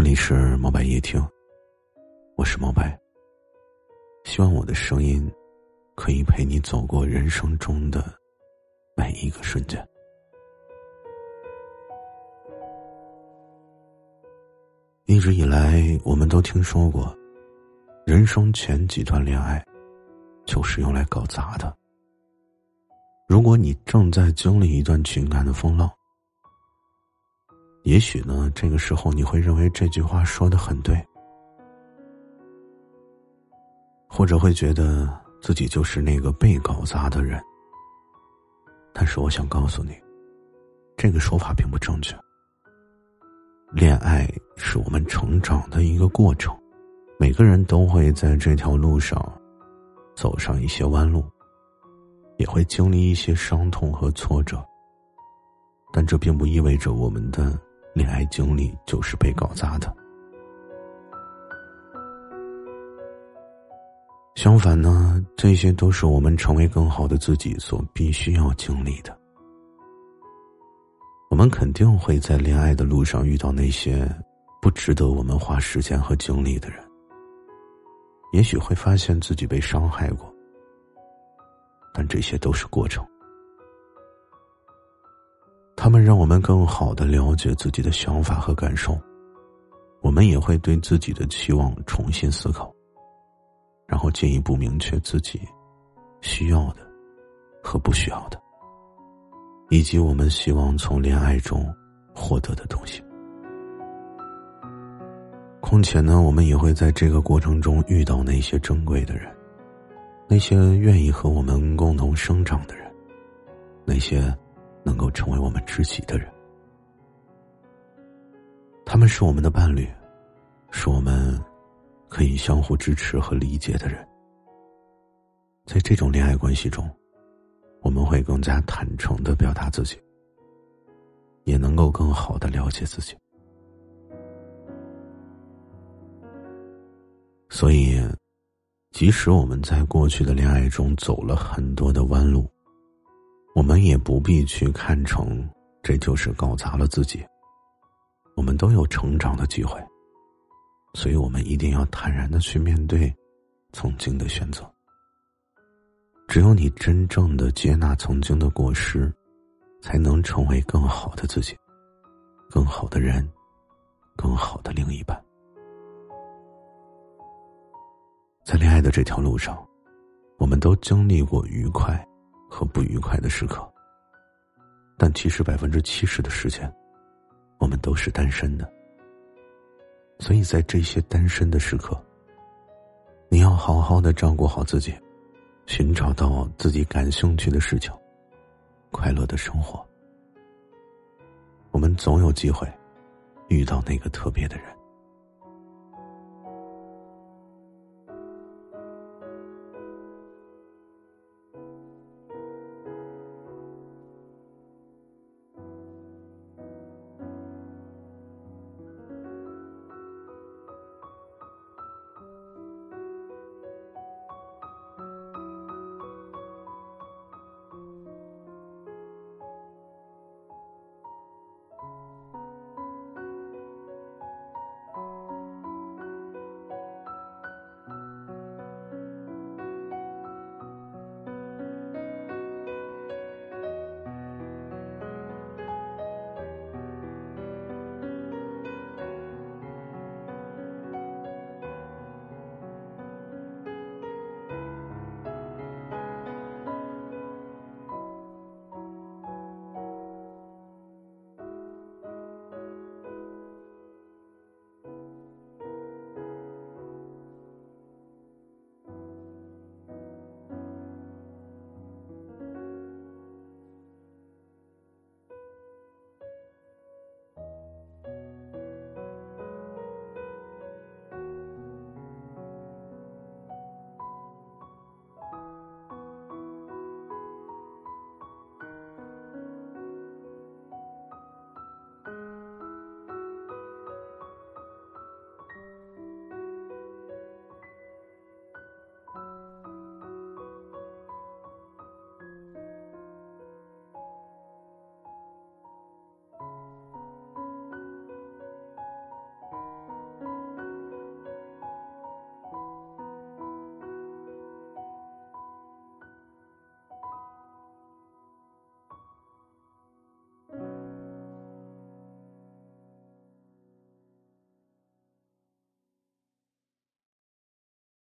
这里是毛白夜听，我是毛白。希望我的声音可以陪你走过人生中的每一个瞬间。一直以来，我们都听说过，人生前几段恋爱就是用来搞砸的。如果你正在经历一段情感的风浪，也许呢，这个时候你会认为这句话说的很对，或者会觉得自己就是那个被搞砸的人。但是我想告诉你，这个说法并不正确。恋爱是我们成长的一个过程，每个人都会在这条路上走上一些弯路，也会经历一些伤痛和挫折，但这并不意味着我们的。恋爱经历就是被搞砸的。相反呢，这些都是我们成为更好的自己所必须要经历的。我们肯定会在恋爱的路上遇到那些不值得我们花时间和精力的人，也许会发现自己被伤害过，但这些都是过程。他们让我们更好的了解自己的想法和感受，我们也会对自己的期望重新思考，然后进一步明确自己需要的和不需要的，以及我们希望从恋爱中获得的东西。况且呢，我们也会在这个过程中遇到那些珍贵的人，那些愿意和我们共同生长的人，那些。能够成为我们知己的人，他们是我们的伴侣，是我们可以相互支持和理解的人。在这种恋爱关系中，我们会更加坦诚的表达自己，也能够更好的了解自己。所以，即使我们在过去的恋爱中走了很多的弯路。我们也不必去看成这就是搞砸了自己。我们都有成长的机会，所以我们一定要坦然的去面对曾经的选择。只有你真正的接纳曾经的过失，才能成为更好的自己，更好的人，更好的另一半。在恋爱的这条路上，我们都经历过愉快。和不愉快的时刻，但其实百分之七十的时间，我们都是单身的。所以在这些单身的时刻，你要好好的照顾好自己，寻找到自己感兴趣的事情，快乐的生活。我们总有机会遇到那个特别的人。